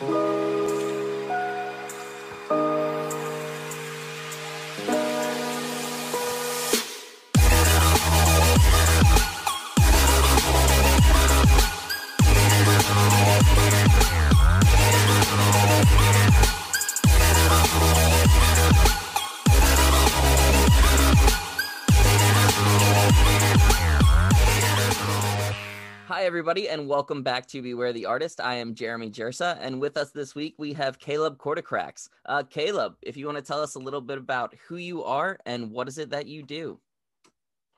Thank. Everybody, and welcome back to Beware the Artist. I am Jeremy Jersa, and with us this week we have Caleb Kortokrax. Uh, Caleb, if you want to tell us a little bit about who you are and what is it that you do?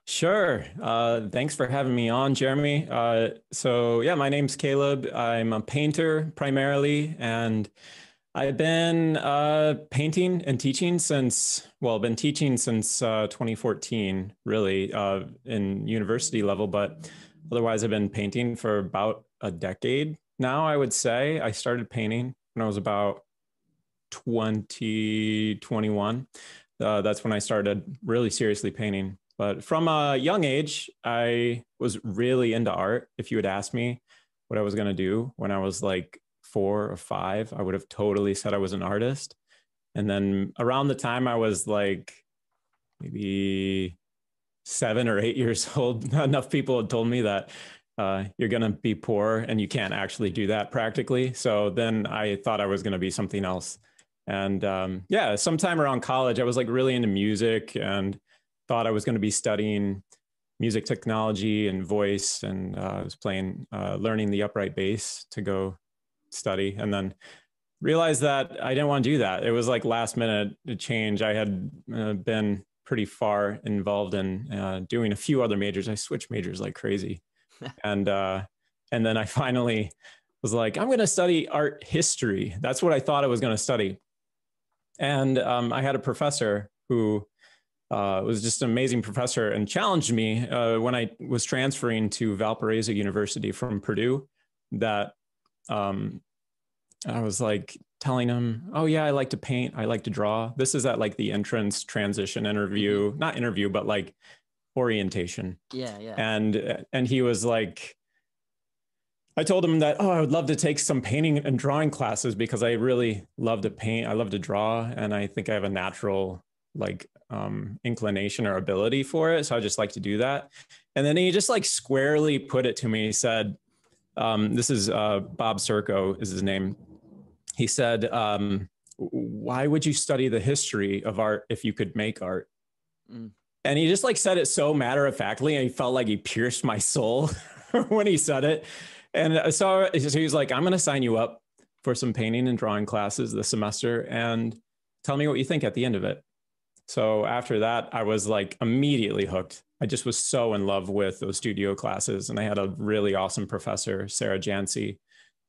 Sure. Uh, thanks for having me on, Jeremy. Uh, so, yeah, my name's Caleb. I'm a painter primarily, and I've been uh, painting and teaching since, well, been teaching since uh, 2014, really, uh, in university level, but Otherwise, I've been painting for about a decade now, I would say. I started painting when I was about 20, 21. Uh, that's when I started really seriously painting. But from a young age, I was really into art. If you had asked me what I was going to do when I was like four or five, I would have totally said I was an artist. And then around the time I was like maybe seven or eight years old, enough people had told me that uh, you're going to be poor and you can't actually do that practically. So then I thought I was going to be something else. And um, yeah, sometime around college, I was like really into music and thought I was going to be studying music technology and voice. And uh, I was playing, uh, learning the upright bass to go study. And then realized that I didn't want to do that. It was like last minute change. I had uh, been pretty far involved in uh, doing a few other majors. I switched majors like crazy, and uh, and then I finally was like, I'm going to study art history. That's what I thought I was going to study, and um, I had a professor who uh, was just an amazing professor and challenged me uh, when I was transferring to Valparaiso University from Purdue. That um, I was like, telling him, "Oh yeah, I like to paint. I like to draw." This is at like the entrance transition interview, mm-hmm. not interview, but like orientation. Yeah, yeah. And and he was like I told him that, "Oh, I would love to take some painting and drawing classes because I really love to paint. I love to draw and I think I have a natural like um inclination or ability for it, so I just like to do that." And then he just like squarely put it to me. He said, um, this is uh, Bob Serco is his name he said, um, "Why would you study the history of art if you could make art?" Mm. And he just like said it so matter of factly, and he felt like he pierced my soul when he said it. And so, so he was like, "I'm going to sign you up for some painting and drawing classes this semester, and tell me what you think at the end of it." So after that, I was like immediately hooked. I just was so in love with those studio classes, and I had a really awesome professor, Sarah Jancy,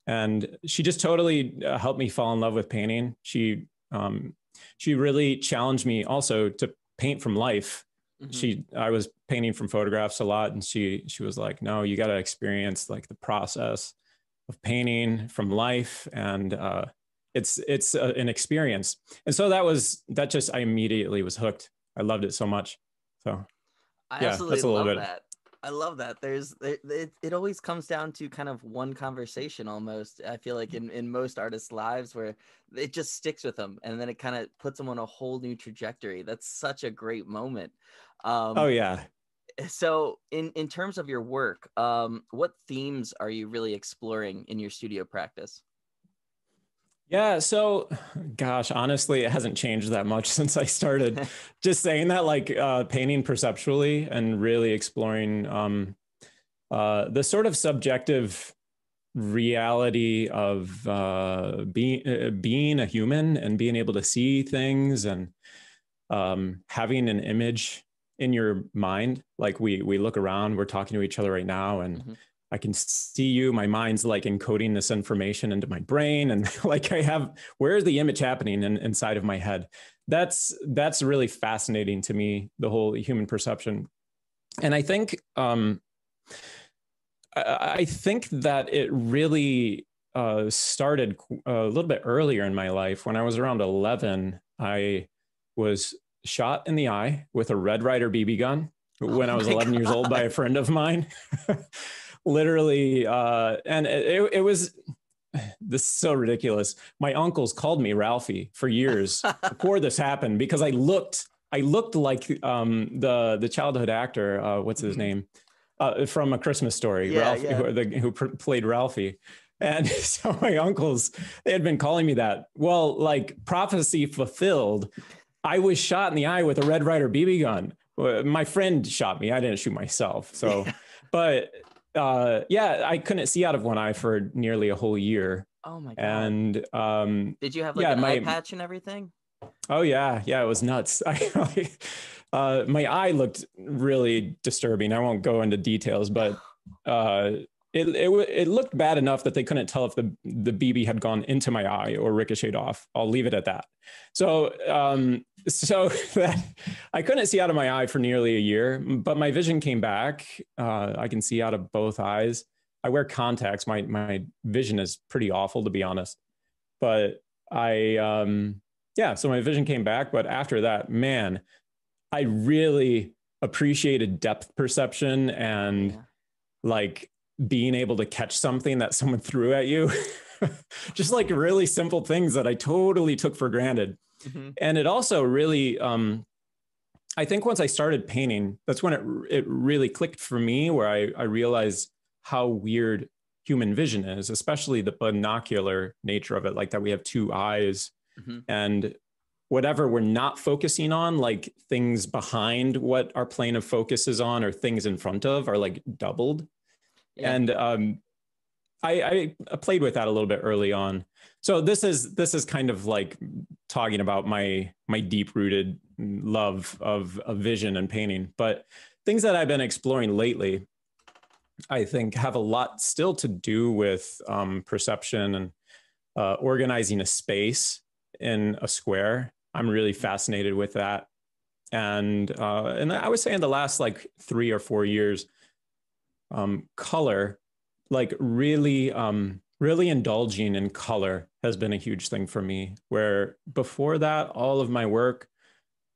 and she just totally uh, helped me fall in love with painting. She um, she really challenged me also to paint from life. Mm-hmm. She I was painting from photographs a lot, and she she was like, "No, you got to experience like the process of painting from life." And uh, it's it's a, an experience. And so that was that. Just I immediately was hooked. I loved it so much. So I yeah, absolutely that's a little love bit. that. I love that. There's it, it always comes down to kind of one conversation almost. I feel like in, in most artists' lives where it just sticks with them and then it kind of puts them on a whole new trajectory. That's such a great moment. Um, oh yeah. So in in terms of your work, um, what themes are you really exploring in your studio practice? Yeah. So, gosh, honestly, it hasn't changed that much since I started. Just saying that, like uh, painting perceptually and really exploring um, uh, the sort of subjective reality of uh, being uh, being a human and being able to see things and um, having an image in your mind. Like we we look around, we're talking to each other right now, and mm-hmm. I can see you. My mind's like encoding this information into my brain, and like I have where is the image happening in, inside of my head? That's that's really fascinating to me. The whole human perception, and I think um, I, I think that it really uh, started a little bit earlier in my life. When I was around eleven, I was shot in the eye with a Red Ryder BB gun when I was 11 God. years old by a friend of mine. literally uh, and it, it was this is so ridiculous. My uncles called me Ralphie for years before this happened because I looked I looked like um, the the childhood actor. Uh, what's his mm-hmm. name? Uh, from A Christmas Story, yeah, Ralph, yeah. Who, the, who pr- played Ralphie. And so my uncles, they had been calling me that. Well, like prophecy fulfilled. I was shot in the eye with a Red Ryder BB gun. My friend shot me. I didn't shoot myself. So, but uh, yeah, I couldn't see out of one eye for nearly a whole year. Oh my god! And um, did you have like yeah, an my, eye patch and everything? Oh yeah, yeah, it was nuts. I, uh, my eye looked really disturbing. I won't go into details, but uh, it, it it looked bad enough that they couldn't tell if the the BB had gone into my eye or ricocheted off. I'll leave it at that. So um, so that I couldn't see out of my eye for nearly a year, but my vision came back. Uh, I can see out of both eyes. I wear contacts. My my vision is pretty awful to be honest, but I um, yeah. So my vision came back, but after that, man, I really appreciated depth perception and yeah. like being able to catch something that someone threw at you. Just like really simple things that I totally took for granted. Mm-hmm. And it also really, um, I think once I started painting, that's when it, it really clicked for me, where I, I realized how weird human vision is, especially the binocular nature of it, like that we have two eyes. Mm-hmm. And whatever we're not focusing on, like things behind what our plane of focus is on or things in front of, are like doubled. Yeah. And um, I, I played with that a little bit early on. So this is this is kind of like talking about my my deep rooted love of, vision and painting. But things that I've been exploring lately, I think, have a lot still to do with um, perception and uh, organizing a space in a square. I'm really fascinated with that, and uh, and I would say in the last like three or four years, um, color, like really, um, really indulging in color has been a huge thing for me. Where before that, all of my work,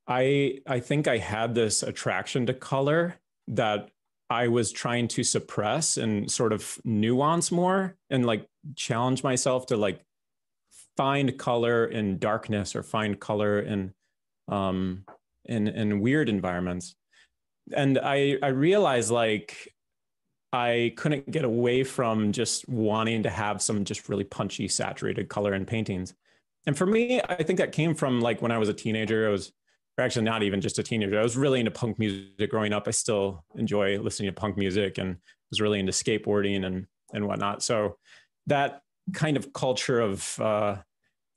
I I think I had this attraction to color that I was trying to suppress and sort of nuance more and like challenge myself to like find color in darkness or find color in um in in weird environments. And I I realized like I couldn't get away from just wanting to have some just really punchy, saturated color in paintings. And for me, I think that came from like when I was a teenager. I was, actually not even just a teenager. I was really into punk music growing up. I still enjoy listening to punk music and was really into skateboarding and and whatnot. So that kind of culture of uh,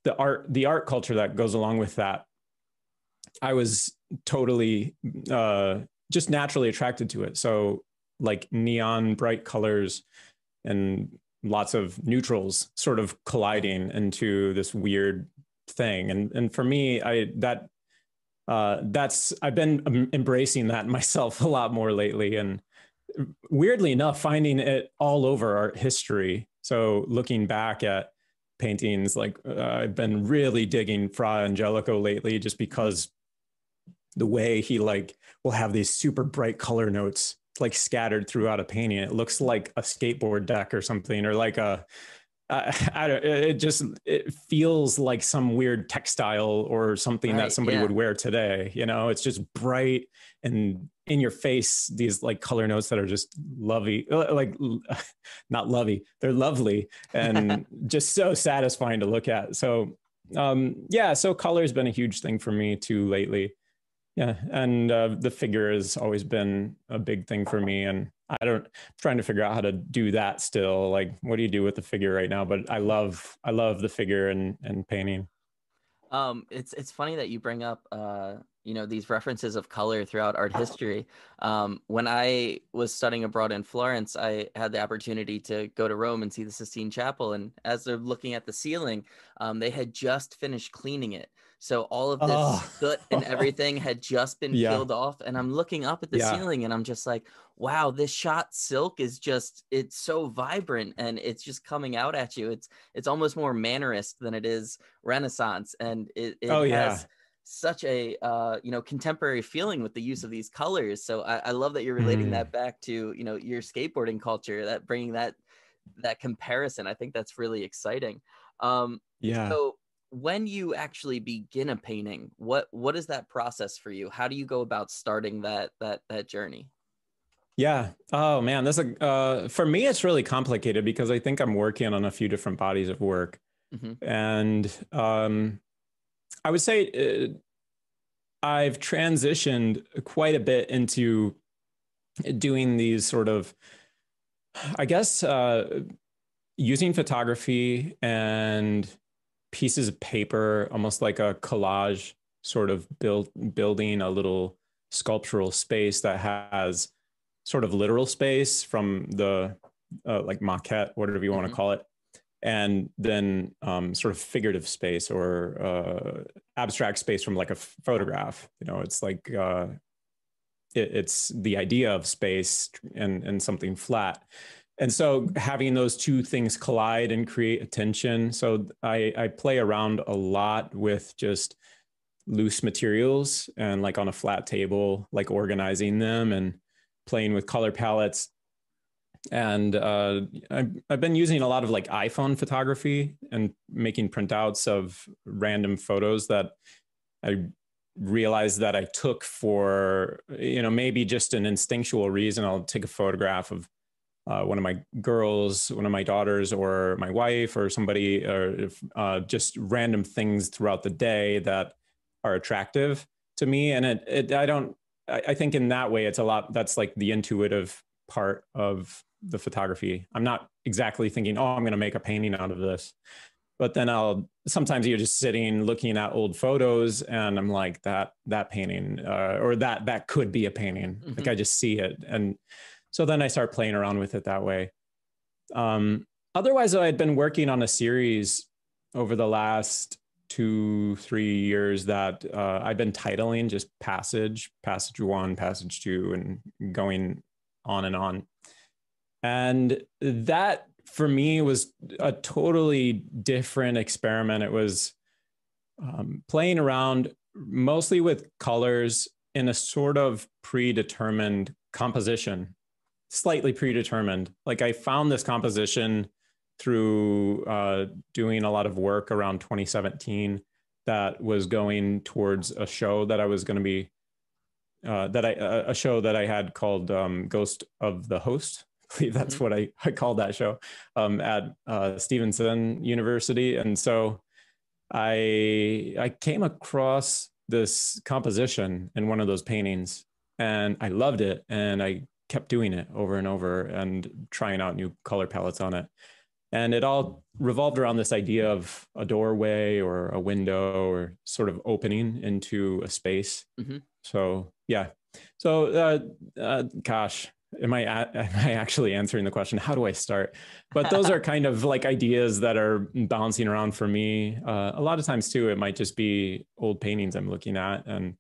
the art, the art culture that goes along with that, I was totally uh, just naturally attracted to it. So like neon bright colors and lots of neutrals sort of colliding into this weird thing. And and for me i that uh that's i've been embracing that myself a lot more lately. And weirdly enough finding it all over art history. So looking back at paintings like uh, i've been really digging fra angelico lately just because the way he like will have these super bright color notes like scattered throughout a painting. It looks like a skateboard deck or something, or like a uh, don't, it just it feels like some weird textile or something right, that somebody yeah. would wear today. You know, it's just bright and in your face. These like color notes that are just lovely, uh, like not lovey. They're lovely and just so satisfying to look at. So um, yeah, so color has been a huge thing for me too lately. Yeah, and uh, the figure has always been a big thing for me, and I don't I'm trying to figure out how to do that still. Like, what do you do with the figure right now? But I love I love the figure and and painting. Um, it's it's funny that you bring up uh, you know these references of color throughout art history. Um, when I was studying abroad in Florence, I had the opportunity to go to Rome and see the Sistine Chapel, and as they're looking at the ceiling, um, they had just finished cleaning it. So all of this oh. soot and everything had just been yeah. peeled off. And I'm looking up at the yeah. ceiling and I'm just like, wow, this shot silk is just it's so vibrant and it's just coming out at you. It's it's almost more mannerist than it is Renaissance. And it, it oh, has such a uh, you know contemporary feeling with the use of these colors. So I, I love that you're relating mm. that back to you know your skateboarding culture, that bringing that that comparison. I think that's really exciting. Um, yeah. So when you actually begin a painting, what what is that process for you? How do you go about starting that that that journey? Yeah. Oh man, this uh, for me it's really complicated because I think I'm working on a few different bodies of work, mm-hmm. and um, I would say uh, I've transitioned quite a bit into doing these sort of, I guess, uh, using photography and pieces of paper, almost like a collage, sort of build building a little sculptural space that has sort of literal space from the uh, like maquette, whatever you mm-hmm. want to call it, and then um, sort of figurative space or uh, abstract space from like a photograph. You know, it's like uh, it, it's the idea of space and and something flat. And so having those two things collide and create a tension. So I, I play around a lot with just loose materials and like on a flat table, like organizing them and playing with color palettes. And uh, I've, I've been using a lot of like iPhone photography and making printouts of random photos that I realized that I took for, you know, maybe just an instinctual reason. I'll take a photograph of uh, one of my girls, one of my daughters, or my wife, or somebody, or if, uh, just random things throughout the day that are attractive to me. And it, it I don't, I, I think in that way, it's a lot. That's like the intuitive part of the photography. I'm not exactly thinking, oh, I'm going to make a painting out of this. But then I'll sometimes you're just sitting looking at old photos and I'm like that that painting uh, or that that could be a painting. Mm-hmm. Like I just see it and so then I start playing around with it that way. Um, otherwise, I had been working on a series over the last two, three years that uh, I've been titling just passage, passage one, passage two, and going on and on. And that for me was a totally different experiment. It was um, playing around mostly with colors in a sort of predetermined composition slightly predetermined. Like I found this composition through uh, doing a lot of work around 2017 that was going towards a show that I was going to be uh, that I uh, a show that I had called um, Ghost of the Host. I believe that's mm-hmm. what I, I called that show um, at uh, Stevenson University, and so I I came across this composition in one of those paintings, and I loved it, and I kept doing it over and over and trying out new color palettes on it. And it all revolved around this idea of a doorway or a window or sort of opening into a space. Mm-hmm. So, yeah. So, uh, uh, gosh, am I am I actually answering the question? How do I start? But those are kind of like ideas that are bouncing around for me. Uh, a lot of times too, it might just be old paintings I'm looking at, and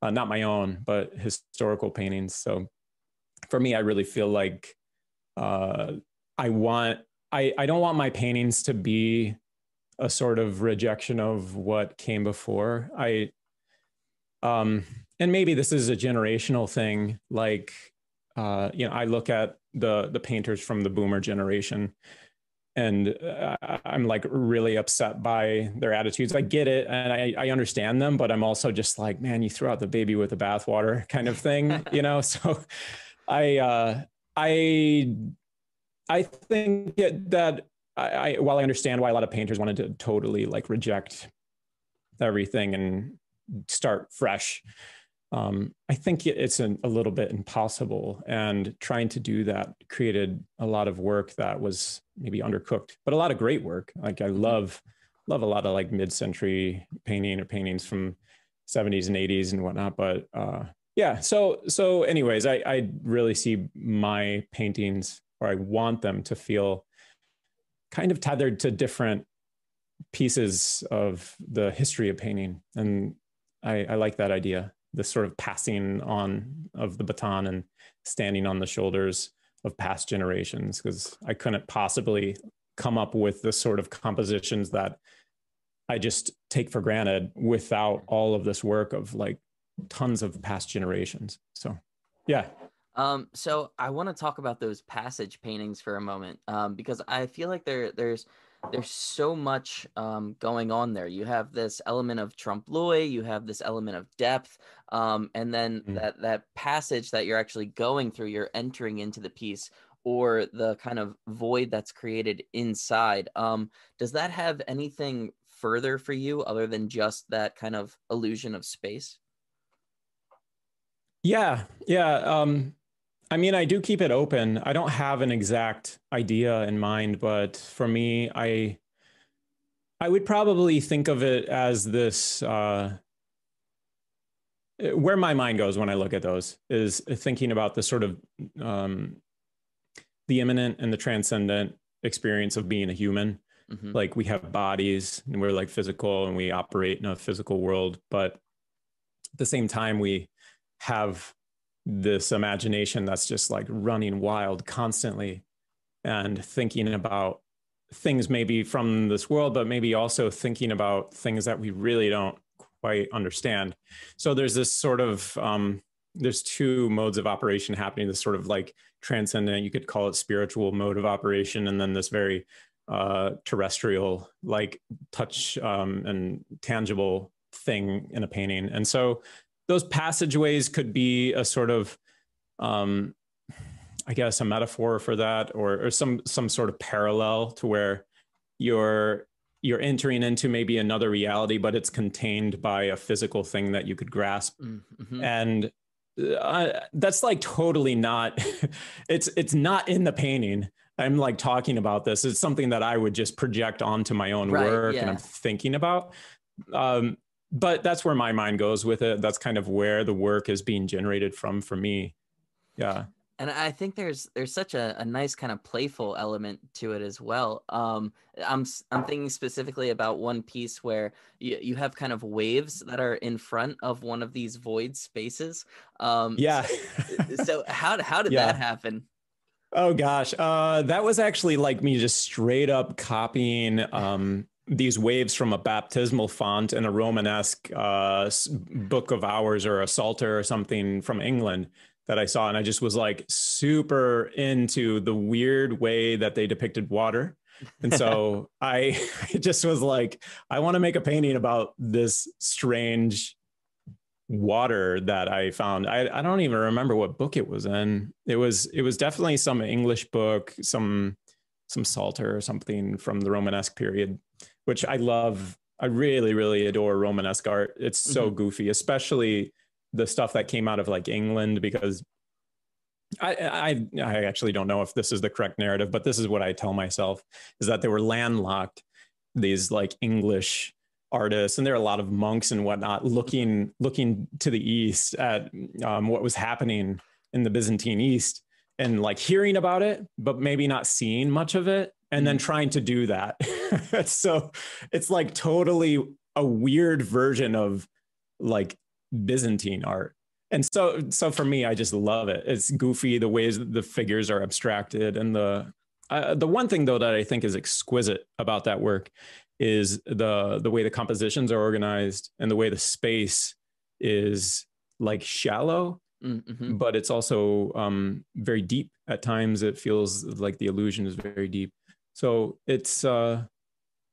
uh, not my own, but historical paintings. So for me, I really feel like uh, I want I I don't want my paintings to be a sort of rejection of what came before. I um and maybe this is a generational thing. Like uh, you know, I look at the the painters from the boomer generation and uh, I'm like really upset by their attitudes. I get it and I, I understand them, but I'm also just like, man, you threw out the baby with the bathwater kind of thing, you know? So I uh, I I think that I, I while I understand why a lot of painters wanted to totally like reject everything and start fresh. Um, I think it's an, a little bit impossible, and trying to do that created a lot of work that was maybe undercooked, but a lot of great work. Like I love, love a lot of like mid-century painting or paintings from 70s and 80s and whatnot. But uh, yeah so so anyways i i really see my paintings or i want them to feel kind of tethered to different pieces of the history of painting. And i i like that idea the sort of passing on of the baton and standing on the shoulders of past generations because i couldn't possibly come up with the sort of compositions that i just take for granted without all of this work of like tons of past generations. So, yeah. Um, so I want to talk about those passage paintings for a moment, um, because I feel like there there's there's so much um, going on there. You have this element of trompe l'oeil, you have this element of depth, um, and then mm. that that passage that you're actually going through, you're entering into the piece or the kind of void that's created inside. Um, does that have anything further for you other than just that kind of illusion of space? Yeah, yeah. Um, I mean, I do keep it open. I don't have an exact idea in mind, but for me, I I would probably think of it as this uh, where my mind goes when I look at those is thinking about the sort of um, the imminent and the transcendent experience of being a human. Mm-hmm. Like we have bodies and we're like physical and we operate in a physical world, but at the same time, we have this imagination that's just like running wild constantly and thinking about things maybe from this world, but maybe also thinking about things that we really don't quite understand. So there's this sort of um, there's two modes of operation happening. This sort of like transcendent, you could call it spiritual mode of operation, and then this very uh, terrestrial, like touch um, and tangible thing in a painting. And so those passageways could be a sort of um, I guess a metaphor for that, or, or some some sort of parallel to where you're you're entering into maybe another reality, but it's contained by a physical thing that you could grasp, mm-hmm. and uh, that's like totally not. it's it's not in the painting. I'm like talking about this. It's something that I would just project onto my own right, work, yeah. and I'm thinking about. Um, but that's where my mind goes with it. That's kind of where the work is being generated from for me. Yeah. And I think there's there's such a, a nice kind of playful element to it as well. Um, I'm I'm thinking specifically about one piece where you, you have kind of waves that are in front of one of these void spaces. Um, yeah. so, so how how did yeah. that happen? Oh gosh, uh, that was actually like me just straight up copying um, these waves from a baptismal font in a Romanesque uh, book of hours or a Psalter or something from England that I saw. And I just was like super into the weird way that they depicted water. And so I, just was like, I want to make a painting about this strange water that I found. I, I don't even remember what book it was in. It was it was definitely some English book, some some Psalter or something from the Romanesque period which I love. I really, really adore Romanesque art. It's so mm-hmm. goofy, especially the stuff that came out of like England, because I, I, I actually don't know if this is the correct narrative, but this is what I tell myself is that they were landlocked, these like English artists, and there are a lot of monks and whatnot looking, looking to the East at um, what was happening in the Byzantine East and like hearing about it, but maybe not seeing much of it and then mm-hmm. trying to do that. so it's like totally a weird version of like Byzantine art. And so so for me I just love it. It's goofy the ways the figures are abstracted and the uh, the one thing though that I think is exquisite about that work is the the way the compositions are organized and the way the space is like shallow mm-hmm. but it's also um, very deep at times it feels like the illusion is very deep so it's uh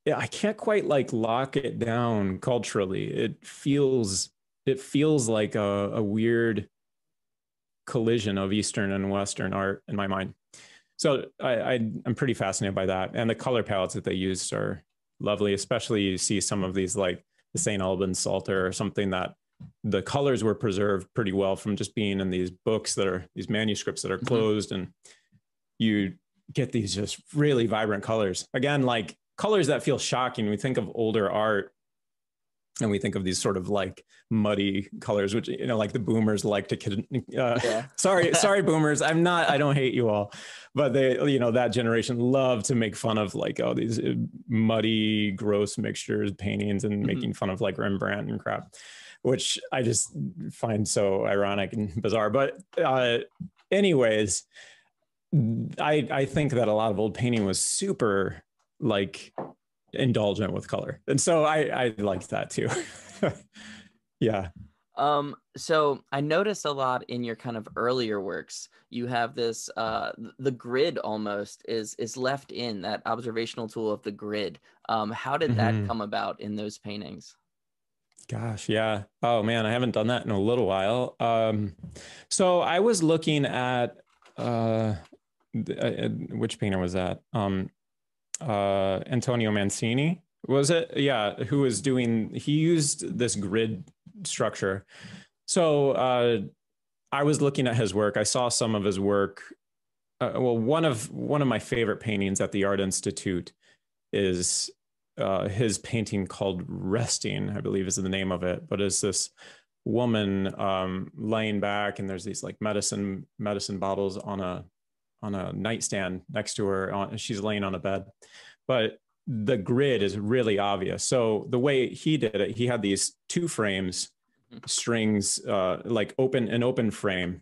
yeah, I can't quite like lock it down culturally. It feels it feels like a, a weird collision of Eastern and Western art in my mind. So I, I am pretty fascinated by that, and the color palettes that they used are lovely. Especially you see some of these like the St. Albans Psalter or something that the colors were preserved pretty well from just being in these books that are these manuscripts that are mm-hmm. closed, mm-hmm. and you get these just really vibrant colors. Again, like colors that feel shocking. We think of older art and we think of these sort of like muddy colors, which, you know, like the boomers like to, uh, yeah. sorry, sorry, boomers. I'm not, I don't hate you all, but they, you know, that generation love to make fun of like, oh, these uh, muddy, gross mixtures, paintings and mm-hmm. making fun of like Rembrandt and crap, which I just find so ironic and bizarre. But, uh, anyways, I I think that a lot of old painting was super like indulgent with color, and so I I liked that too. yeah. Um, so I noticed a lot in your kind of earlier works. You have this uh the grid almost is is left in that observational tool of the grid. Um, how did that mm-hmm. come about in those paintings? Gosh, yeah. Oh man, I haven't done that in a little while. Um, so I was looking at uh, uh which painter was that? Um, uh, Antonio Mancini was it? Yeah, who was doing? He used this grid structure. So uh, I was looking at his work. I saw some of his work. Uh, well, one of one of my favorite paintings at the Art Institute is uh, his painting called "Resting," I believe is the name of it. But it's this woman um, laying back, and there's these like medicine medicine bottles on a on a nightstand next to her. On, she's laying on a bed, but the grid is really obvious. So the way he did it, he had these two frames, mm-hmm. strings, uh, like open an open frame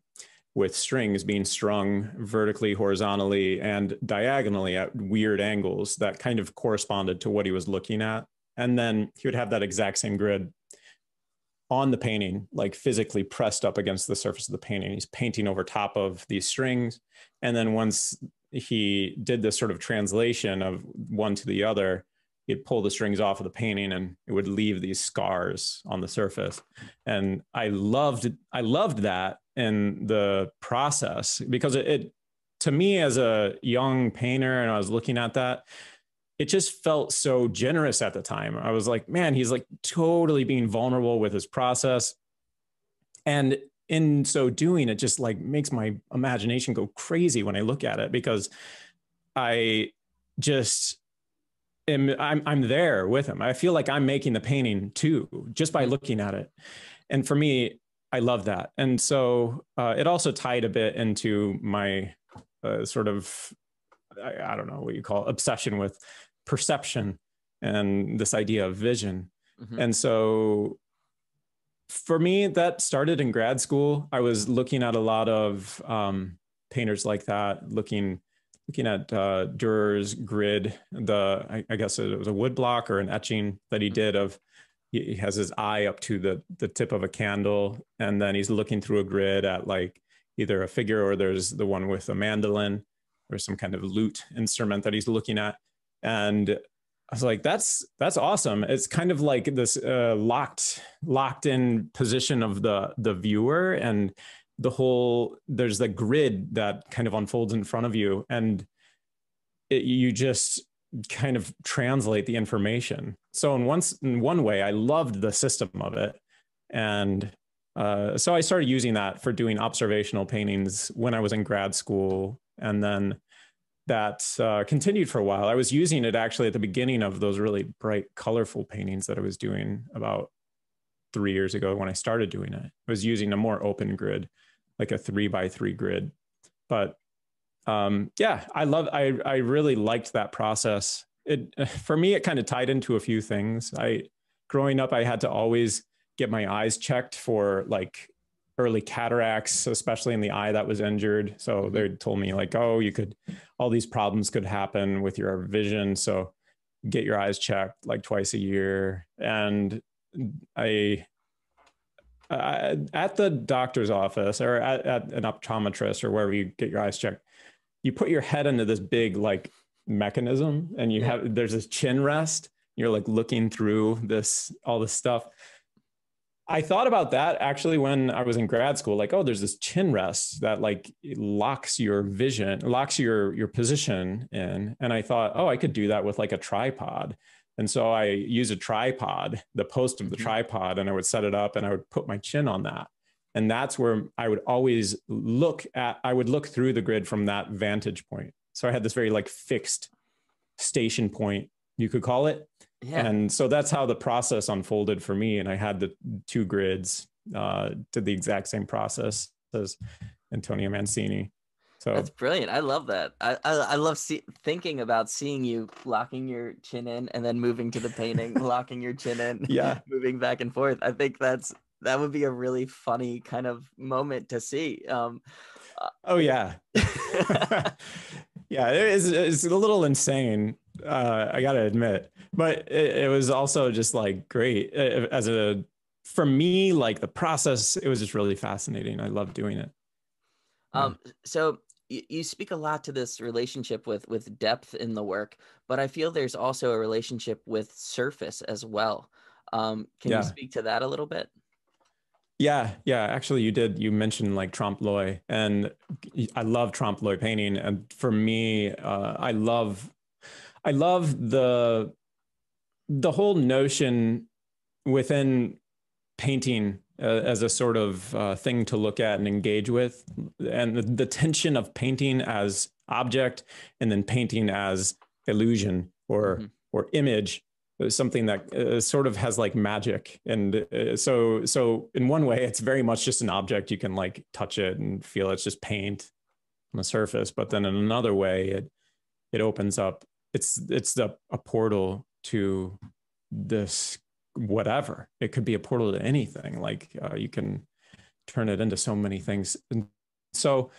with strings being strung vertically, horizontally, and diagonally at weird angles that kind of corresponded to what he was looking at. And then he would have that exact same grid on the painting, like physically pressed up against the surface of the painting. He's painting over top of these strings. And then once he did this sort of translation of one to the other, he'd pull the strings off of the painting and it would leave these scars on the surface. And I loved I loved that in the process because it, it to me as a young painter and I was looking at that, it just felt so generous at the time. I was like, man, he's like totally being vulnerable with his process. And in so doing, it just like makes my imagination go crazy when I look at it because I just am I'm I'm there with him. I feel like I'm making the painting too, just by looking at it. And for me, I love that. And so uh, it also tied a bit into my uh, sort of I, I, don't know what you call it, obsession with perception and this idea of vision. Mm-hmm. And so for me, that started in grad school. I was looking at a lot of um, painters like that, looking looking at uh, Durer's grid. The I, I, guess it was a wood block or an etching that he did of. He has his eye up to the the tip of a candle, and then he's looking through a grid at like either a figure or there's the one with a mandolin or some kind of lute instrument that he's looking at. And I was like, that's that's awesome. It's kind of like this uh, locked locked in position of the the viewer and the whole there's the grid that kind of unfolds in front of you and it, you just kind of translate the information. So in one in one way, I loved the system of it, and uh, so I started using that for doing observational paintings when I was in grad school, and then that uh, continued for a while. I was using it actually at the beginning of those really bright, colorful paintings that I was doing about three years ago when I started doing it. I was using a more open grid, like a three by three grid. But um, yeah, I love. I I really liked that process. It for me, it kind of tied into a few things. I growing up, I had to always get my eyes checked for like early cataracts, especially in the eye that was injured. So mm-hmm. they told me like, oh, you could, all these problems could happen with your vision. So get your eyes checked like twice a year. And I, uh, at the doctor's office or at, at an optometrist or wherever you get your eyes checked, you put your head into this big like mechanism and you have, there's this chin rest. You're like looking through this, all this stuff I thought about that actually when I was in grad school. Like, oh, there's this chin rest that like locks your vision, locks your your position in. And I thought, oh, I could do that with like a tripod. And so I use a tripod, the post of the mm-hmm. tripod, and I would set it up and I would put my chin on that. And that's where I would always look at, I would look through the grid from that vantage point. So I had this very like fixed station point, you could call it. Yeah. And so that's how the process unfolded for me. And I had the two grids, uh, did the exact same process as Antonio Mancini. So that's brilliant. I love that. I I, I love see, thinking about seeing you locking your chin in and then moving to the painting, locking your chin in, yeah, moving back and forth. I think that's that would be a really funny kind of moment to see. Um, uh, oh yeah, yeah. It is, it's a little insane uh, I gotta admit. But it, it, was also just like great as a for me, like the process, it was just really fascinating. I love doing it. Um, so you speak a lot to this relationship with with depth in the work, but I feel there's also a relationship with surface as well. Um, can yeah. you speak to that a little bit? Yeah, yeah. Actually, you did. You mentioned like trompe l'oeil, and I love trompe l'oeil painting. And for me, uh, I love, I love the, the whole notion within painting uh, as a sort of uh, thing to look at and engage with, and the, the, tension of painting as object and then painting as illusion or mm-hmm. or image something that uh, sort of has like magic. And uh, so so in one way it's very much just an object. You can like touch it and feel it's just paint on the surface. But then in another way it it opens up it's it's the, a portal to this whatever it could be a portal to anything like uh, you can turn it into so many things and so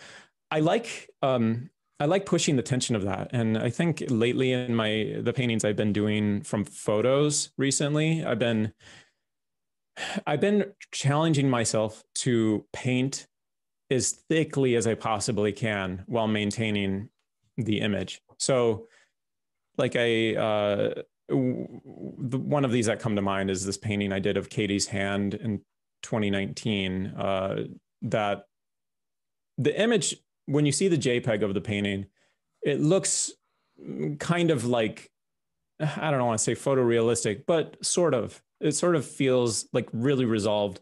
i like um I like pushing the tension of that. And I think lately in my the paintings I've been doing from photos recently, I've been I've been challenging myself to paint as thickly as I possibly can while maintaining the image. So like I uh the, one of these that come to mind is this painting I did of Katie's hand in 2019 uh that the image when you see the JPEG of the painting, it looks kind of like I don't know want to say photorealistic, but sort of. It sort of feels like really resolved.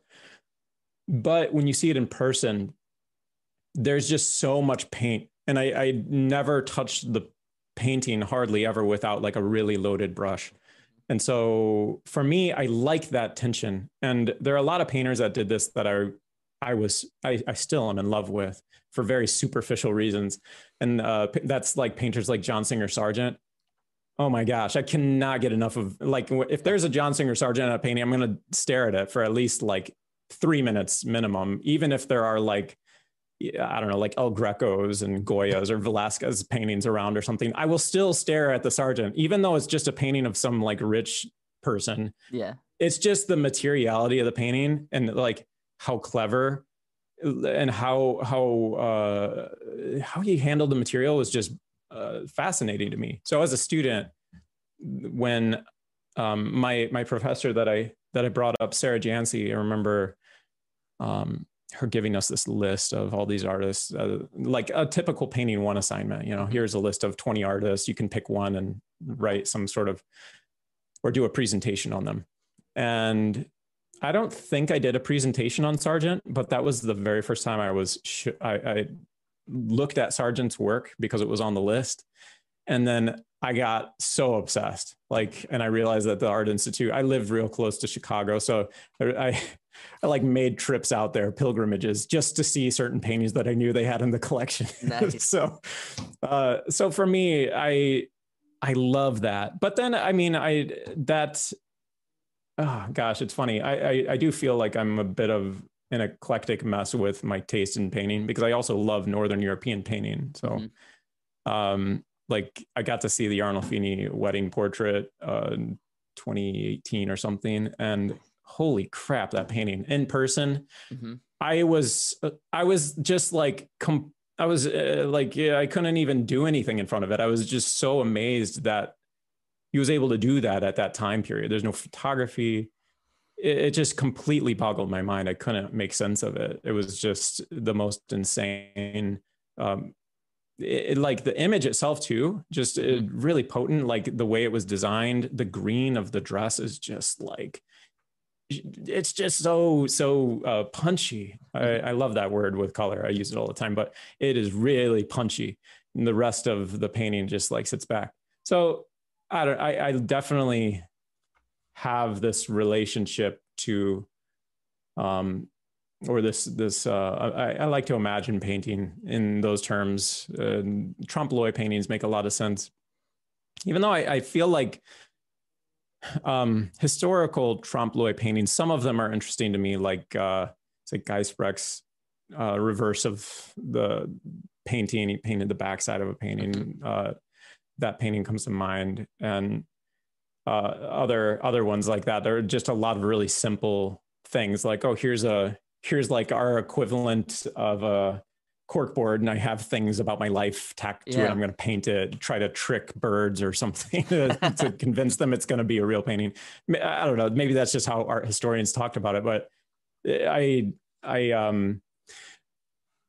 But when you see it in person, there's just so much paint. And I, I never touched the painting hardly ever without like a really loaded brush. And so for me, I like that tension. And there are a lot of painters that did this that I I was I, I still am in love with for very superficial reasons. And uh, that's like painters like John Singer Sargent. Oh my gosh, I cannot get enough of like if there's a John Singer Sargent at a painting, I'm gonna stare at it for at least like three minutes minimum, even if there are like I don't know, like El Greco's and Goya's or Velasquez paintings around or something. I will still stare at the Sargent, even though it's just a painting of some like rich person. Yeah. It's just the materiality of the painting and like how clever and how how uh, how he handled the material was just uh, fascinating to me. So as a student, when um, my my professor that I that I brought up, Sarah Jancy, I remember um, her giving us this list of all these artists, uh, like a typical painting one assignment. You know, here's a list of 20 artists. You can pick one and write some sort of or do a presentation on them. And I don't think I did a presentation on Sargent, but that was the very first time I was sh- I, I looked at Sargent's work because it was on the list, and then I got so obsessed. Like, and I realized that the Art Institute. I lived real close to Chicago, so I, I, I like made trips out there, pilgrimages, just to see certain paintings that I knew they had in the collection. Nice. so, uh, so for me, I I love that. But then, I mean, I that oh gosh, it's funny. I, I, I do feel like I'm a bit of an eclectic mess with my taste in painting because I also love Northern European painting. So, mm-hmm. um, like I got to see the Arnolfini wedding portrait, uh, 2018 or something, and holy crap, that painting in person. Mm-hmm. I was, I was just like, com- I was uh, like, yeah, I couldn't even do anything in front of it. I was just so amazed that he was able to do that at that time period. There's no photography. It, it just completely boggled my mind. I couldn't make sense of it. It was just the most insane. Um, it, like the image itself too, just it, mm-hmm. really potent. Like the way it was designed, the green of the dress is just like it's just so so uh, punchy. I, mm-hmm. I, love that word with color. I use it all the time, but it is really punchy. And the rest of the painting just like sits back. So I don't. I, I definitely have this relationship to, um, or this this. Uh, I, I like to imagine painting in those terms. Uh, trompe l'oeil paintings make a lot of sense, even though I, I feel like um, historical trompe l'oeil paintings. Some of them are interesting to me, like uh, it's like Gijsbrecht's uh, reverse of the painting. He painted the backside of a painting. Mm-hmm. Uh, that painting comes to mind and uh, other other ones like that there are just a lot of really simple things like, oh, here's a here's like our equivalent of a corkboard and I have things about my life tacked to yeah. it. I'm going to paint it, try to trick birds or something to, to convince them it's going to be a real painting. I don't know. Maybe that's just how art historians talked about it, but I, I, um,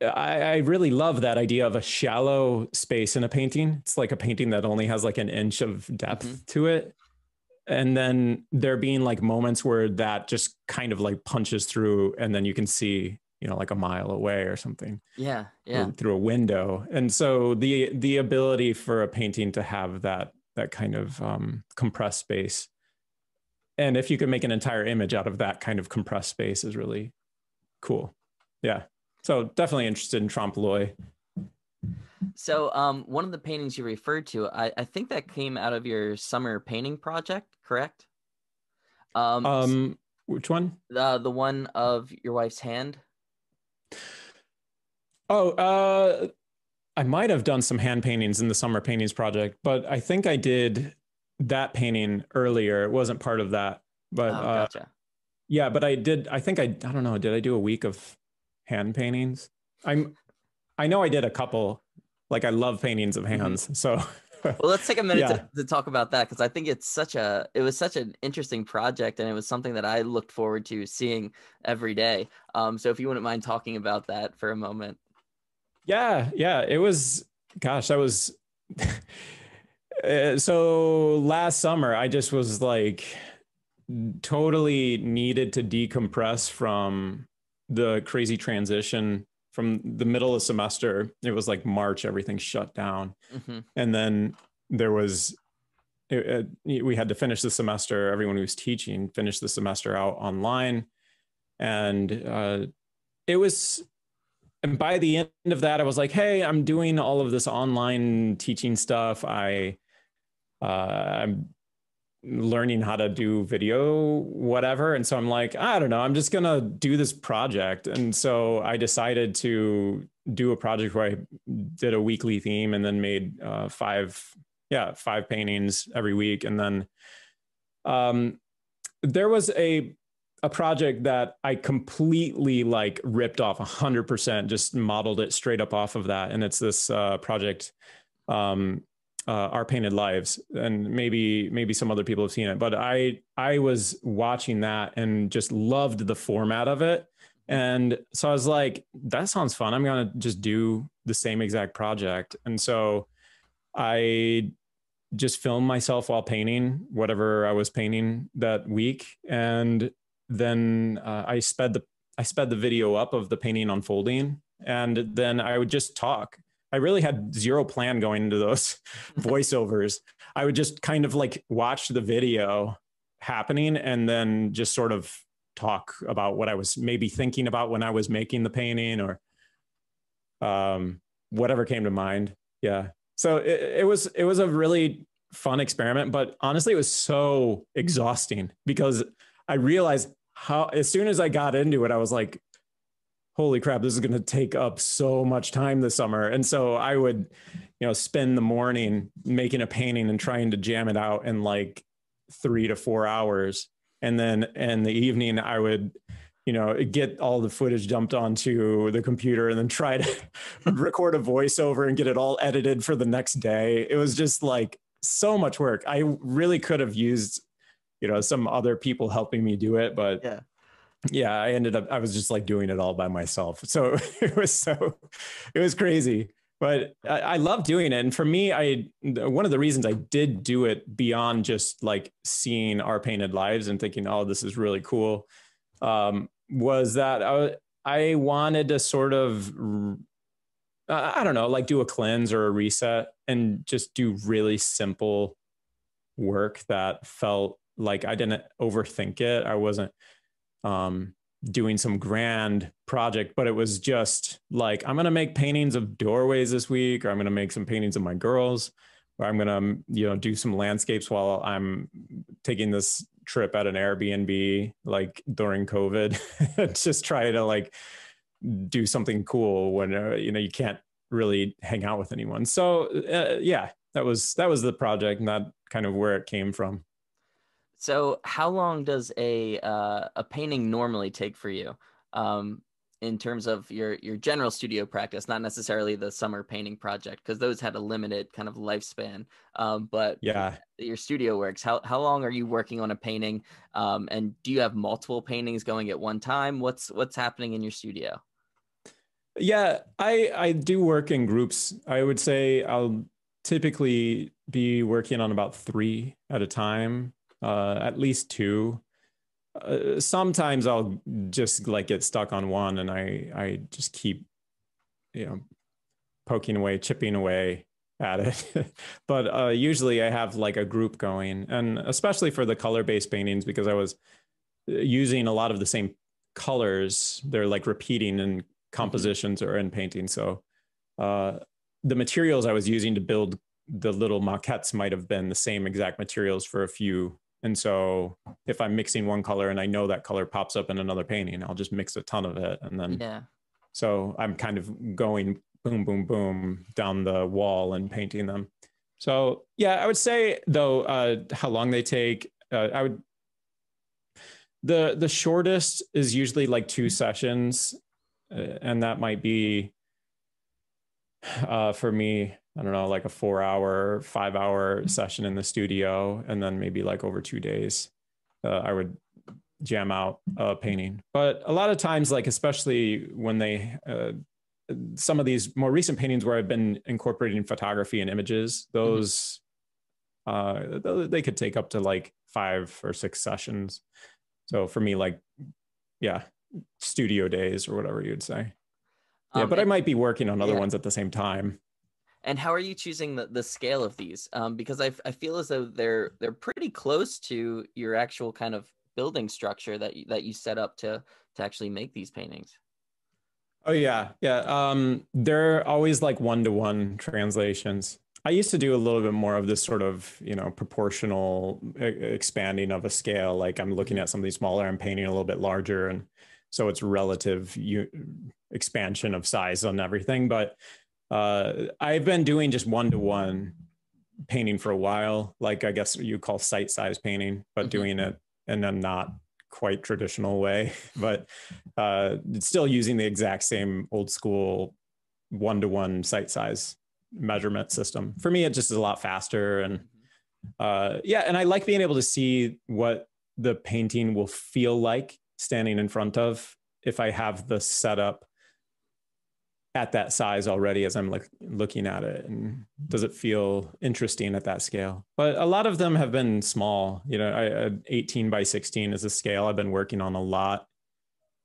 I, I really love that idea of a shallow space in a painting. It's like a painting that only has like an inch of depth mm-hmm. to it. And then there being like moments where that just kind of like punches through, and then you can see you know like a mile away or something yeah yeah. through a window. And so the the ability for a painting to have that that kind of um, compressed space and if you can make an entire image out of that kind of compressed space is really cool. Yeah. So definitely interested in trompe l'oeil so um, one of the paintings you referred to I, I think that came out of your summer painting project correct um, um which one uh, the one of your wife's hand Oh, uh, I might have done some hand paintings in the summer paintings project, but I think I did that painting earlier. It wasn't part of that, but oh, uh, gotcha. uh, yeah, but I did. I think I. I don't know. Did I do a week of hand paintings? I'm. I know I did a couple. Like I love paintings of mm-hmm. hands, mm-hmm. so. well, let's take a minute yeah. to, to talk about that because I think it's such a. It was such an interesting project, and it was something that I looked forward to seeing every day. Um, so if you wouldn't mind talking about that for a moment. Yeah, yeah, it was. Gosh, that was. uh, so last summer, I just was like totally needed to decompress from the crazy transition from the middle of semester. It was like March, everything shut down, mm-hmm. and then there was. It, it, we had to finish the semester. Everyone who was teaching finished the semester out online, and uh, it was and by the end of that, I was like, hey, I'm doing all of this online teaching stuff. I uh, I'm learning how to do video, whatever. And so I'm like, I don't know, I'm just gonna do this project. And so I decided to do a project where I did a weekly theme and then made uh, five, yeah, five paintings every week. And then um, there was a a project that I completely like ripped off 100%, just modeled it straight up off of that. And it's this uh, project, um, uh, Our Painted Lives. And maybe, maybe some other people have seen it, but I, I was watching that and just loved the format of it. And so I was like, that sounds fun. I'm to just do the same exact project. And so I just filmed myself while painting whatever I was painting that week. And then uh, I sped the I sped the video up of the painting unfolding, and then I would just talk. I really had zero plan going into those voiceovers. I would just kind of like watch the video happening and then just sort of talk about what I was maybe thinking about when I was making the painting or um, whatever came to mind. Yeah. So it, it was it was a really fun experiment, but honestly, it was so exhausting because I realized how as soon as I got into it, I was like, holy crap, this is going to take up so much time this summer. And so I would, you know, spend the morning making a painting and trying to jam it out in like three to four hours. And then in the evening, I would, you know, get all the footage dumped onto the computer and then try to record a voiceover and get it all edited for the next day. It was just like so much work. I really could have used you know some other people helping me do it but yeah yeah i ended up i was just like doing it all by myself. So it was so it was crazy. But I, I love doing it. And for me i one of the reasons i did do it beyond just like seeing our painted lives and thinking oh this is really cool um, was that I, I wanted to sort of I don't know, like do a cleanse or a reset and just do really simple work that felt like I didn't overthink it. I wasn't um, doing some grand project, but it was just like, I'm going to make paintings of doorways this week, or I'm going to make some paintings of my girls, or I'm going to, you know, do some landscapes while I'm taking this trip at an Airbnb, like during COVID, just try to like do something cool when, uh, you know, you can't really hang out with anyone. So uh, yeah, that was, that was the project and that kind of where it came from. So, how long does a uh, a painting normally take for you? Um, in terms of your your general studio practice, not necessarily the summer painting project, because those had a limited kind of lifespan. Um, but yeah, your studio works. How how long are you working on a painting? Um, and do you have multiple paintings going at one time? What's what's happening in your studio? Yeah, I I do work in groups. I would say I'll typically be working on about three at a time, uh, at least two uh, sometimes I'll just like get stuck on one and I I just keep you know poking away, chipping away at it. but uh, usually I have like a group going, and especially for the color based paintings because I was uh, using a lot of the same colors. They're like repeating in compositions or in painting. So uh, the materials I was using to build the little maquettes might have been the same exact materials for a few and so if I'm mixing one color and I know that color pops up in another painting, I'll just mix a ton of it. And then, yeah. So I'm kind of going boom, boom, boom down the wall and painting them. So yeah, I would say though, uh, how long they take, uh, I would, the, the shortest is usually like two sessions. Uh, and that might be, uh, for me, I don't know, like a four hour, five hour session in the studio. And then maybe like over two days, uh, I would jam out a painting. But a lot of times, like, especially when they, uh, some of these more recent paintings where I've been incorporating photography and images, mm-hmm. those, mm-hmm. uh, they could take up to like five or six sessions. So for me, like, yeah, studio days or whatever you'd say. Yeah, um, but I might be working on other yeah. ones at the same time and how are you choosing the, the scale of these? Um, because I, I feel as though they're they're pretty close to your actual kind of building structure that you, that you set up to to actually make these paintings. Oh yeah. Yeah um, they're always like one-to-one translations. I used to do a little bit more of this sort of you know proportional expanding of a scale. Like i'm looking at something smaller i'm painting a little bit larger. And so it's relative expansion of size on everything. But uh, I've been doing just one to one painting for a while, like I guess you call site size painting, but mm-hmm. doing it in a not quite traditional way, but uh, still using the exact same old school one to one site size measurement system. For me, it just is a lot faster. And uh, yeah, and I like being able to see what the painting will feel like standing in front of if I have the setup at that size already as I'm like looking at it and does it feel interesting at that scale? But a lot of them have been small. You know, I, 18 by 16 is a scale I've been working on a lot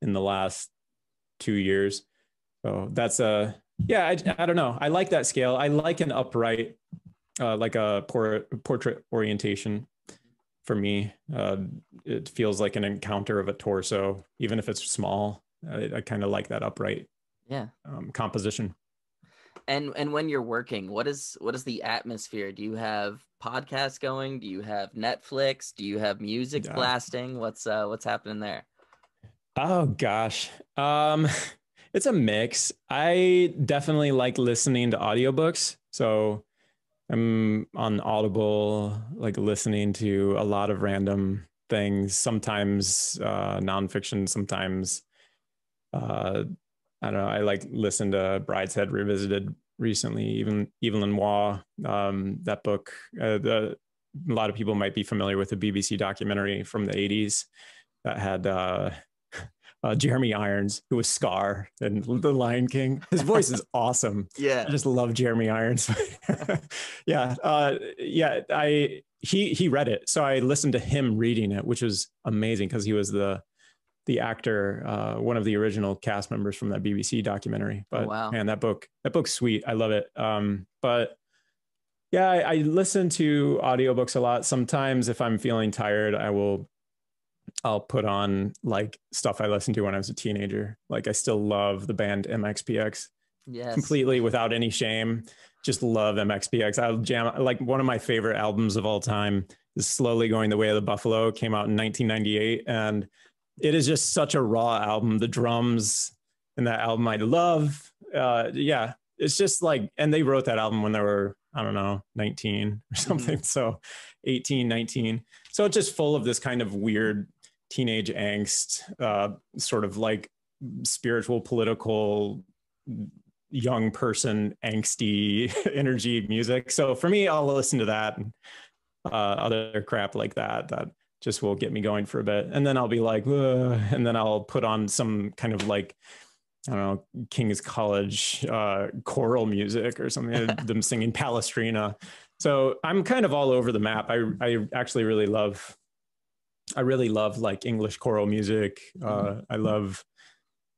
in the last two years. So that's a yeah. I, I don't know. I like that scale. I like an upright, uh, like a por- portrait orientation. For me, uh, it feels like an encounter of a torso, even if it's small. I, I kind of like that upright yeah. Um, composition. And and when you're working what is what is the atmosphere? Do you have podcasts going? Do you have netflix? Do you have music yeah. blasting? What's uh what's happening there? Oh gosh. Um it's a mix. I definitely like listening to audiobooks. So i'm on audible like listening to a lot of random things. Sometimes uh nonfiction sometimes uh I don't know. I like listened to Brideshead Revisited recently, even Evelyn Waugh. Um, that book, uh, the, a lot of people might be familiar with the BBC documentary from the 80s that had uh, uh, Jeremy Irons, who was Scar and The Lion King. His voice is awesome. Yeah, I just love Jeremy Irons. yeah, uh, yeah. I he he read it, so I listened to him reading it, which was amazing because he was the the actor, uh, one of the original cast members from that BBC documentary. But oh, wow. man, that book, that book's sweet. I love it. Um, but yeah, I, I listen to audiobooks a lot. Sometimes if I'm feeling tired, I will I'll put on like stuff I listened to when I was a teenager. Like I still love the band MXPX. Yes. Completely without any shame. Just love MXPX. I'll jam like one of my favorite albums of all time is Slowly Going the Way of the Buffalo. Came out in 1998 and it is just such a raw album. The drums in that album I love. Uh, yeah, it's just like, and they wrote that album when they were, I don't know, 19 or mm-hmm. something. Mm-hmm. So 18, 19. so it's just full of this kind of weird teenage angst, uh, sort of like spiritual, political, young person angsty energy music. So for me, I'll listen to that and uh, other crap like that. That just will get me going for a bit, and then I'll be like, Ugh, and then I'll put on some kind of like. I don't know, King's College uh, choral music or something, them singing Palestrina. So I'm kind of all over the map. I, I actually really love, I really love like English choral music. Uh, mm-hmm. I love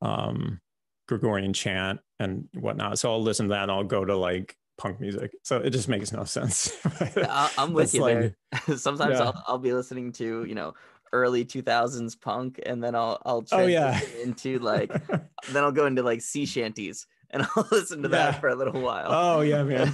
um, Gregorian chant and whatnot. So I'll listen to that and I'll go to like punk music. So it just makes no sense. I'm with you like, there. Sometimes yeah. I'll, I'll be listening to, you know, early 2000s punk and then I'll I'll oh, yeah. into like then I'll go into like sea shanties and I'll listen to that for a little while. Oh yeah, man.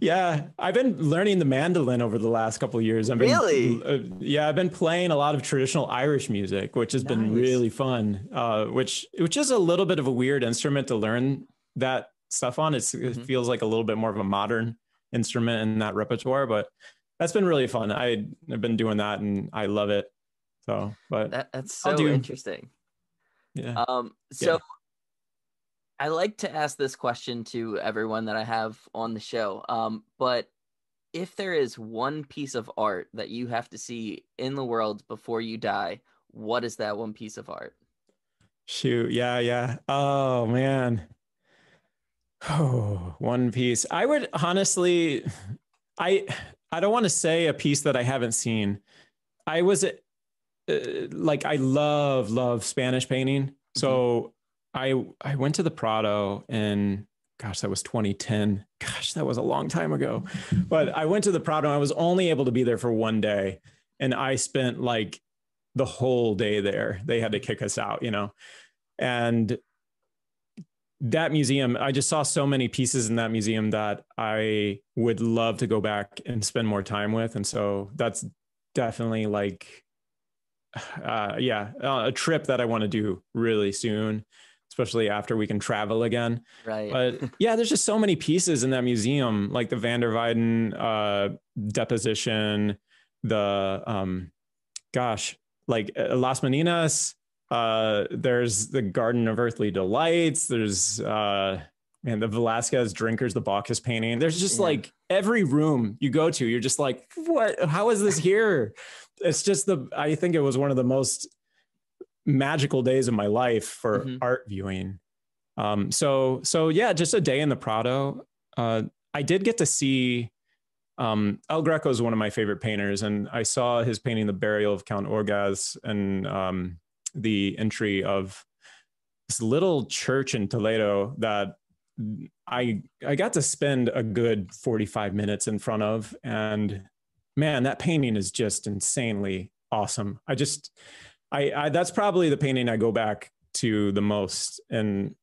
yeah, I've been learning the mandolin over the last couple years. I've been, really? Uh, yeah, I've been playing a lot of traditional Irish music, which has nice. been really fun. Uh, which which is a little bit of a weird instrument to learn that stuff on. It's, mm-hmm. It feels like a little bit more of a modern instrument in that repertoire, but that's been really fun. I, I've been doing that and I love it. So, but that, that's so do, interesting. Yeah. Um. So. Yeah I like to ask this question to everyone that I have on the show. Um, but if there is one piece of art that you have to see in the world before you die, what is that one piece of art? Shoot, yeah, yeah. Oh man. Oh, one piece. I would honestly I I don't want to say a piece that I haven't seen. I was uh, like I love love Spanish painting. So mm-hmm. I I went to the Prado and gosh, that was 2010. Gosh, that was a long time ago. But I went to the Prado and I was only able to be there for one day. And I spent like the whole day there. They had to kick us out, you know. And that museum, I just saw so many pieces in that museum that I would love to go back and spend more time with. And so that's definitely like, uh, yeah, uh, a trip that I want to do really soon especially after we can travel again. Right. But yeah, there's just so many pieces in that museum, like the Van der Weyden uh, deposition, the um, gosh, like uh, Las Meninas. Uh, there's the Garden of Earthly Delights. There's uh, man, the Velasquez drinkers, the Bacchus painting. There's just yeah. like every room you go to, you're just like, what? How is this here? It's just the. I think it was one of the most magical days of my life for mm-hmm. art viewing. Um, so so yeah, just a day in the Prado. Uh, I did get to see um, El Greco is one of my favorite painters, and I saw his painting, "The Burial of Count Orgaz," and um, the entry of this little church in Toledo that I I got to spend a good 45 minutes in front of, and man, that painting is just insanely awesome. I just I, I that's probably the painting I go back to the most. And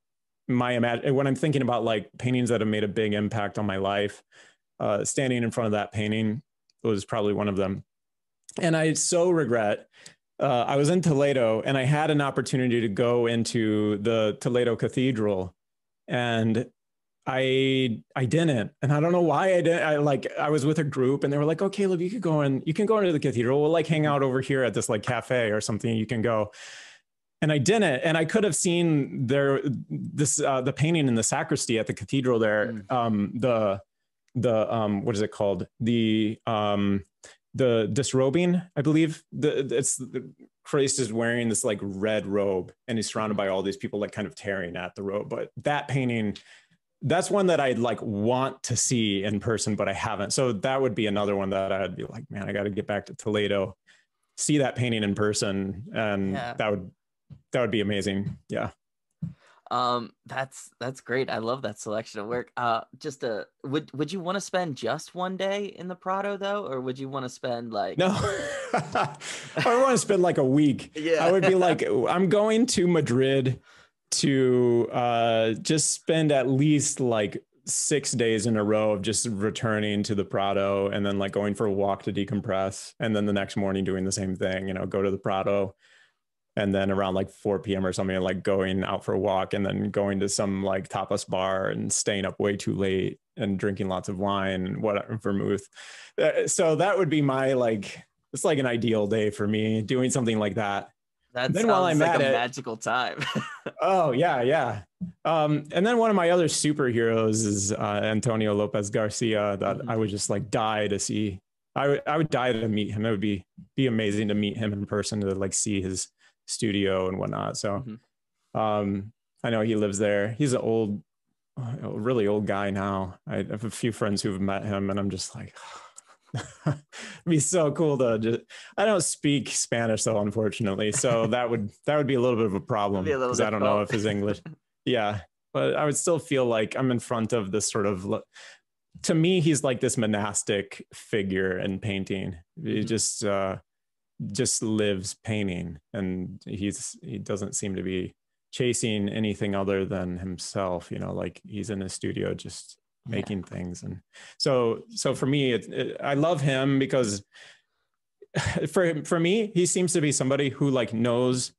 my imagine when I'm thinking about like paintings that have made a big impact on my life, uh, standing in front of that painting was probably one of them. And I so regret. Uh, I was in Toledo and I had an opportunity to go into the Toledo Cathedral, and I I didn't, and I don't know why I didn't. I like I was with a group, and they were like, "Oh, Caleb, you could go and you can go into the cathedral. We'll like hang out over here at this like cafe or something. You can go." And I didn't, and I could have seen there this uh, the painting in the sacristy at the cathedral there. Mm. Um, the the um, what is it called? The um, the disrobing, I believe. The it's the, Christ is wearing this like red robe, and he's surrounded by all these people like kind of tearing at the robe. But that painting that's one that I'd like want to see in person, but I haven't. So that would be another one that I'd be like, man, I got to get back to Toledo, see that painting in person, and yeah. that would that would be amazing. Yeah. Um, that's that's great. I love that selection of work. Uh, just a would would you want to spend just one day in the Prado though, or would you want to spend like no? I want to spend like a week. Yeah, I would be like, I'm going to Madrid to uh, just spend at least like six days in a row of just returning to the Prado and then like going for a walk to decompress. And then the next morning doing the same thing, you know, go to the Prado and then around like 4 p.m. or something, like going out for a walk and then going to some like tapas bar and staying up way too late and drinking lots of wine and whatever vermouth. Uh, so that would be my like it's like an ideal day for me doing something like that. That then while I'm like at a it, magical time. oh yeah, yeah. Um, and then one of my other superheroes is uh, Antonio Lopez Garcia that mm-hmm. I would just like die to see. I would I would die to meet him. It would be be amazing to meet him in person to like see his studio and whatnot. So, mm-hmm. um, I know he lives there. He's an old, really old guy now. I have a few friends who've met him, and I'm just like, it'd be so cool to just. I don't speak Spanish though, unfortunately, so that would that would be a little bit of a problem because I don't know if his English. yeah, but I would still feel like I'm in front of this sort of. To me, he's like this monastic figure in painting. He mm-hmm. just uh, just lives painting, and he's he doesn't seem to be chasing anything other than himself you know like he's in his studio just making yeah. things. And so so for me it, it, i love him because for for me he seems to be somebody who like knows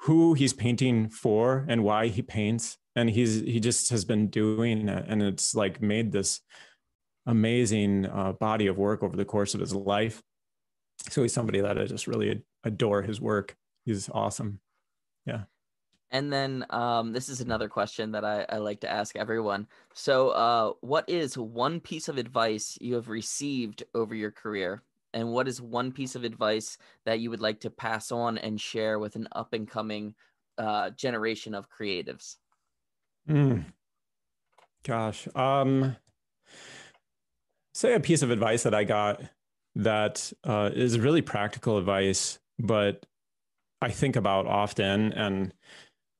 who he's painting for and why he paints. And he's he just has been doing it. And it's like made this amazing uh, body of work over the course of his life so he's somebody that i just really adore his work he's awesome yeah and then um, this is another question that I, I like to ask everyone. So, uh, what is one piece of advice you have received over your career? And what is one piece of advice that you would like to pass on and share with an up and coming uh, generation of creatives? Mm. Gosh. Um, say a piece of advice that I got that uh, is really practical advice, but I think about often. And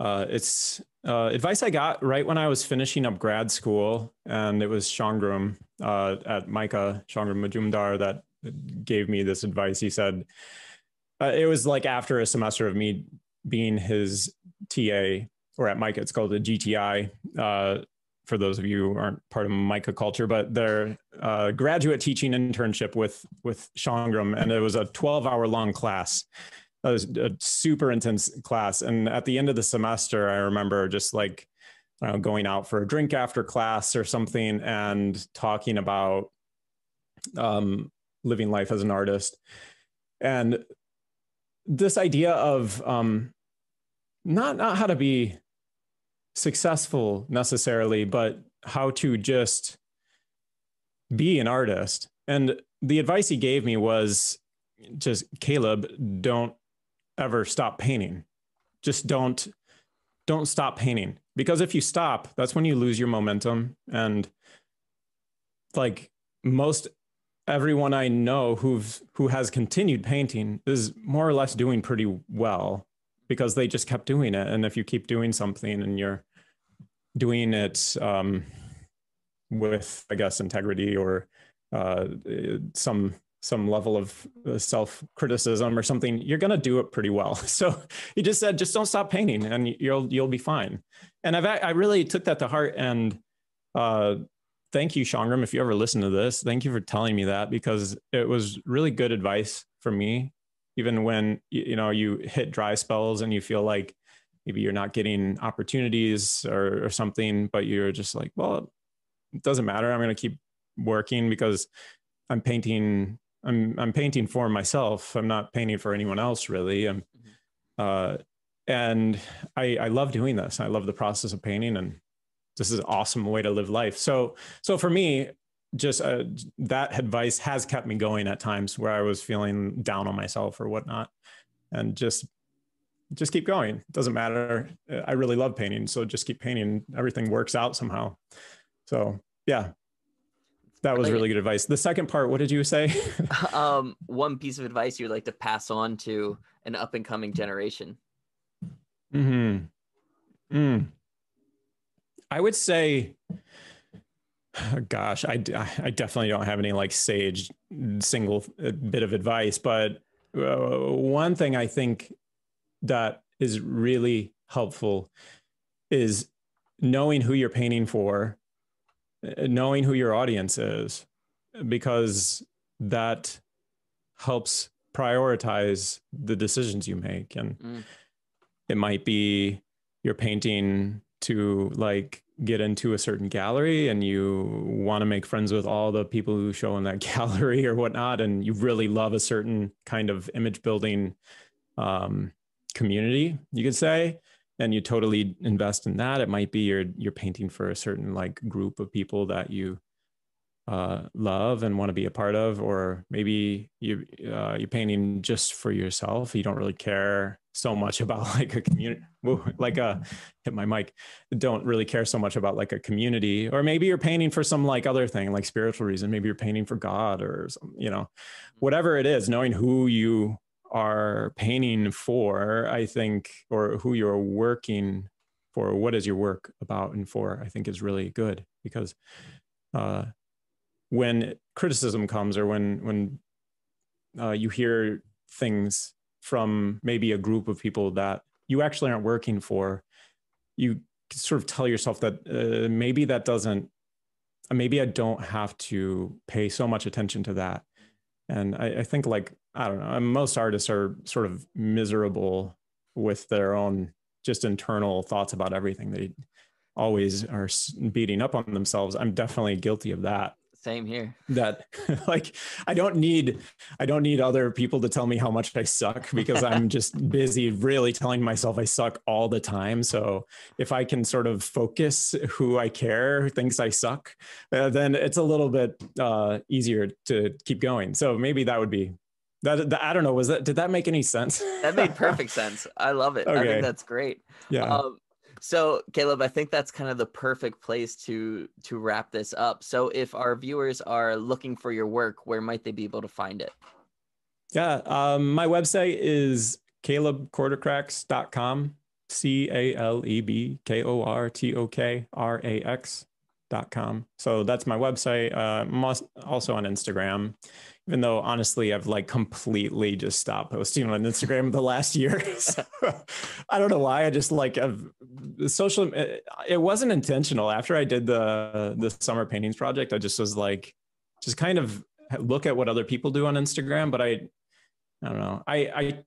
uh, it's uh, advice I got right when I was finishing up grad school, and it was Sangram uh, at MICA, Sangram Majumdar, that gave me this advice. He said uh, it was like after a semester of me being his TA, or at MICA, it's called a GTI. For those of you who aren't part of MICA culture, but their uh, graduate teaching internship with with Sangram, and it was a 12 hour long class that was a super intense class. And at the end of the semester, I remember just like know, going out for a drink after class or something and talking about um, living life as an artist. And this idea of um, not not how to be successful necessarily, but how to just be an artist. And the advice he gave me was just Caleb, don't ever stop painting. Just don't don't stop painting because if you stop, that's when you lose your momentum and like most everyone I know who've who has continued painting is more or less doing pretty well because they just kept doing it. And if you keep doing something and you're doing it um, with, I guess, integrity or uh, some some level of uh, self criticism or something, you're to do it pretty well. So he just said, just don't stop painting and you'll, you'll be fine. And I've, I really took that to heart and, uh, thank you, Sangram. If you ever listen to this, thank you for telling me that because it was really good advice for me. Even when, you know, you hit dry spells and you feel like maybe you're not getting opportunities or, or something, but you're just like, well, it doesn't matter. I'm going to keep working because I'm painting I'm I'm painting for myself. I'm not painting for anyone else really. I'm, mm-hmm. uh, and I I love doing this. I love the process of painting, and this is an awesome way to live life. So so for me, just uh, that advice has kept me going at times where I was feeling down on myself or whatnot, and just just keep going. It doesn't matter. I really love painting, so just keep painting. Everything works out somehow. So yeah, that was really good advice. The second part, what did you say? um, one piece of advice you would like to pass on to an up and coming generation. Hmm. Mm. I would say, gosh, I I definitely don't have any like sage single uh, bit of advice, but uh, one thing I think that is really helpful is knowing who you're painting for knowing who your audience is because that helps prioritize the decisions you make and mm. it might be you're painting to like get into a certain gallery and you want to make friends with all the people who show in that gallery or whatnot, and you really love a certain kind of image building um, community, you could say, and you totally invest in that. It might be you're you're painting for a certain like group of people that you uh, love and want to be a part of, or maybe you uh, you're painting just for yourself. You don't really care so much about like a community, like a hit my mic. Don't really care so much about like a community, or maybe you're painting for some like other thing, like spiritual reason. Maybe you're painting for God or some, you know, whatever it is. Knowing who you are painting for, I think, or who you're working for, what is your work about and for, I think is really good because uh, when criticism comes or when when uh, you hear things from maybe a group of people that you actually aren't working for, you sort of tell yourself that uh, maybe that doesn't, maybe I don't have to pay so much attention to that. And I, I think like, I don't know, most artists are sort of miserable with their own just internal thoughts about everything. They always are beating up on themselves. I'm definitely guilty of that. Same here. That like I don't need I don't need other people to tell me how much I suck because I'm just busy really telling myself I suck all the time. So if I can sort of focus who I care who thinks I suck, uh, then it's a little bit uh, easier to keep going. So maybe that would be that, that, I don't know. Was that did that make any sense? that made perfect sense. I love it. Okay. I think that's great. Yeah. Um, so Caleb, I think that's kind of the perfect place to to wrap this up. So if our viewers are looking for your work, where might they be able to find it? Yeah, um, my website is calebkortokrax.com. C E com. So that's my website. Uh, also on Instagram even though honestly I've like completely just stopped posting on Instagram the last year. so, I don't know why. I just like I've social. It wasn't intentional. After I did the the summer paintings project, I just was like, just kind of look at what other people do on Instagram. But I, I don't know. I I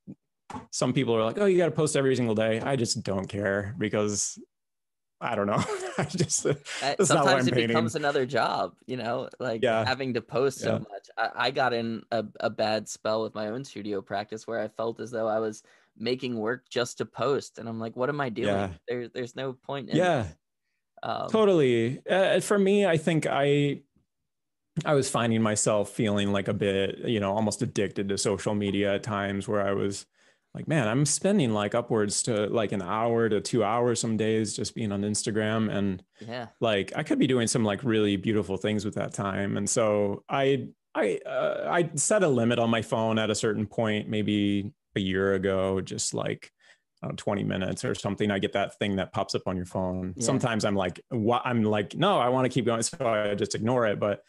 some people are like, oh, you got to post every single day. I just don't care because I don't know. I just uh, sometimes it painting. becomes another job, you know, like yeah. having to post so yeah. much. I, I, got in a, a bad spell with my own studio practice where I felt as though I was making work just to post, and I'm like, what am I doing? Yeah. There's there's no point. In yeah, um, totally. Uh, for me, I think I I was finding myself feeling like a bit, you know, almost addicted to social media at times, where I was like man i'm spending like upwards to like an hour to two hours some days just being on instagram and yeah. like i could be doing some like really beautiful things with that time. And so i i uh, i set a limit on my phone at a certain point maybe a year ago just like know, 20 minutes or something. I get that thing that pops up on your phone. Yeah. sometimes i'm like what i'm like no i want to keep going so i just ignore it. But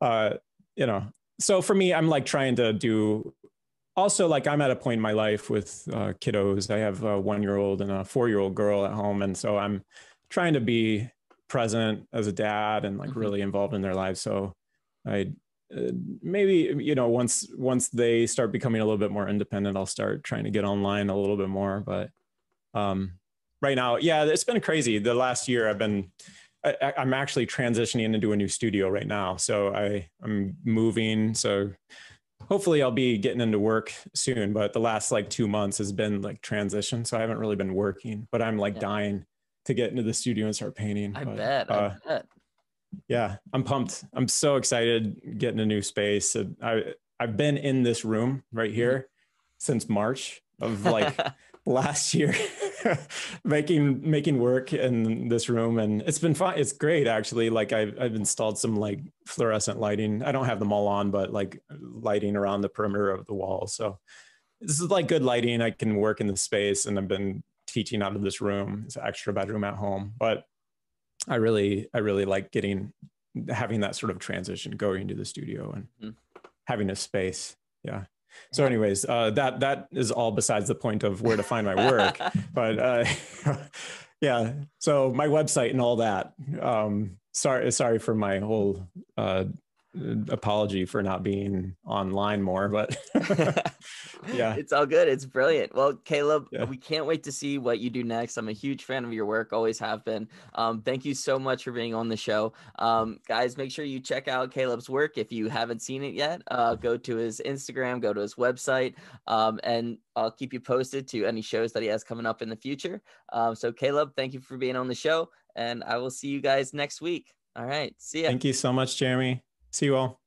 uh you know so for me i'm like trying to do also like i'm at a point in my life with uh, kiddos. I have a one year old and a four year old girl at home and so i'm trying to be present as a dad and like mm-hmm. really involved in their lives. So i uh, maybe you know once once they start becoming a little bit more independent i'll start trying to get online a little bit more. But um right now yeah it's been crazy. The last year i've been I, i'm actually transitioning into a new studio right now. So i i'm moving. So hopefully I'll be getting into work soon, but the last like two months has been like transition. So I haven't really been working, but I'm like yeah. dying to get into the studio and start painting. I but, bet. I uh, bet. Yeah, I'm pumped. I'm so excited getting a new space. I I've been in this room right mm-hmm. here since March of like last year making making work in this room and it's been fun it's great actually. Like I've, I've installed some like fluorescent lighting. I don't have them all on but like lighting around the perimeter of the wall. So this is like good lighting. I can work in the space and i've been teaching out of this room. It's an extra bedroom at home but i really i really like getting having that sort of transition going to the studio and mm-hmm. having a space. Yeah so, anyways, uh, that that is all besides the point of where to find my work. but uh, yeah, so my website and all that. Um, sorry, sorry for my whole uh, apology for not being online more, but yeah, it's all good. It's brilliant. Well, Caleb, yeah. we can't wait to see what you do next. I'm a huge fan of your work, always have been. Um, thank you so much for being on the show. Um, guys, make sure you check out Caleb's work. If you haven't seen it yet, uh, go to his Instagram, go to his website, um, and I'll keep you posted to any shows that he has coming up in the future. Um, so, Caleb, thank you for being on the show, and I will see you guys next week. All right. See ya. Thank you so much, Jeremy. See you all.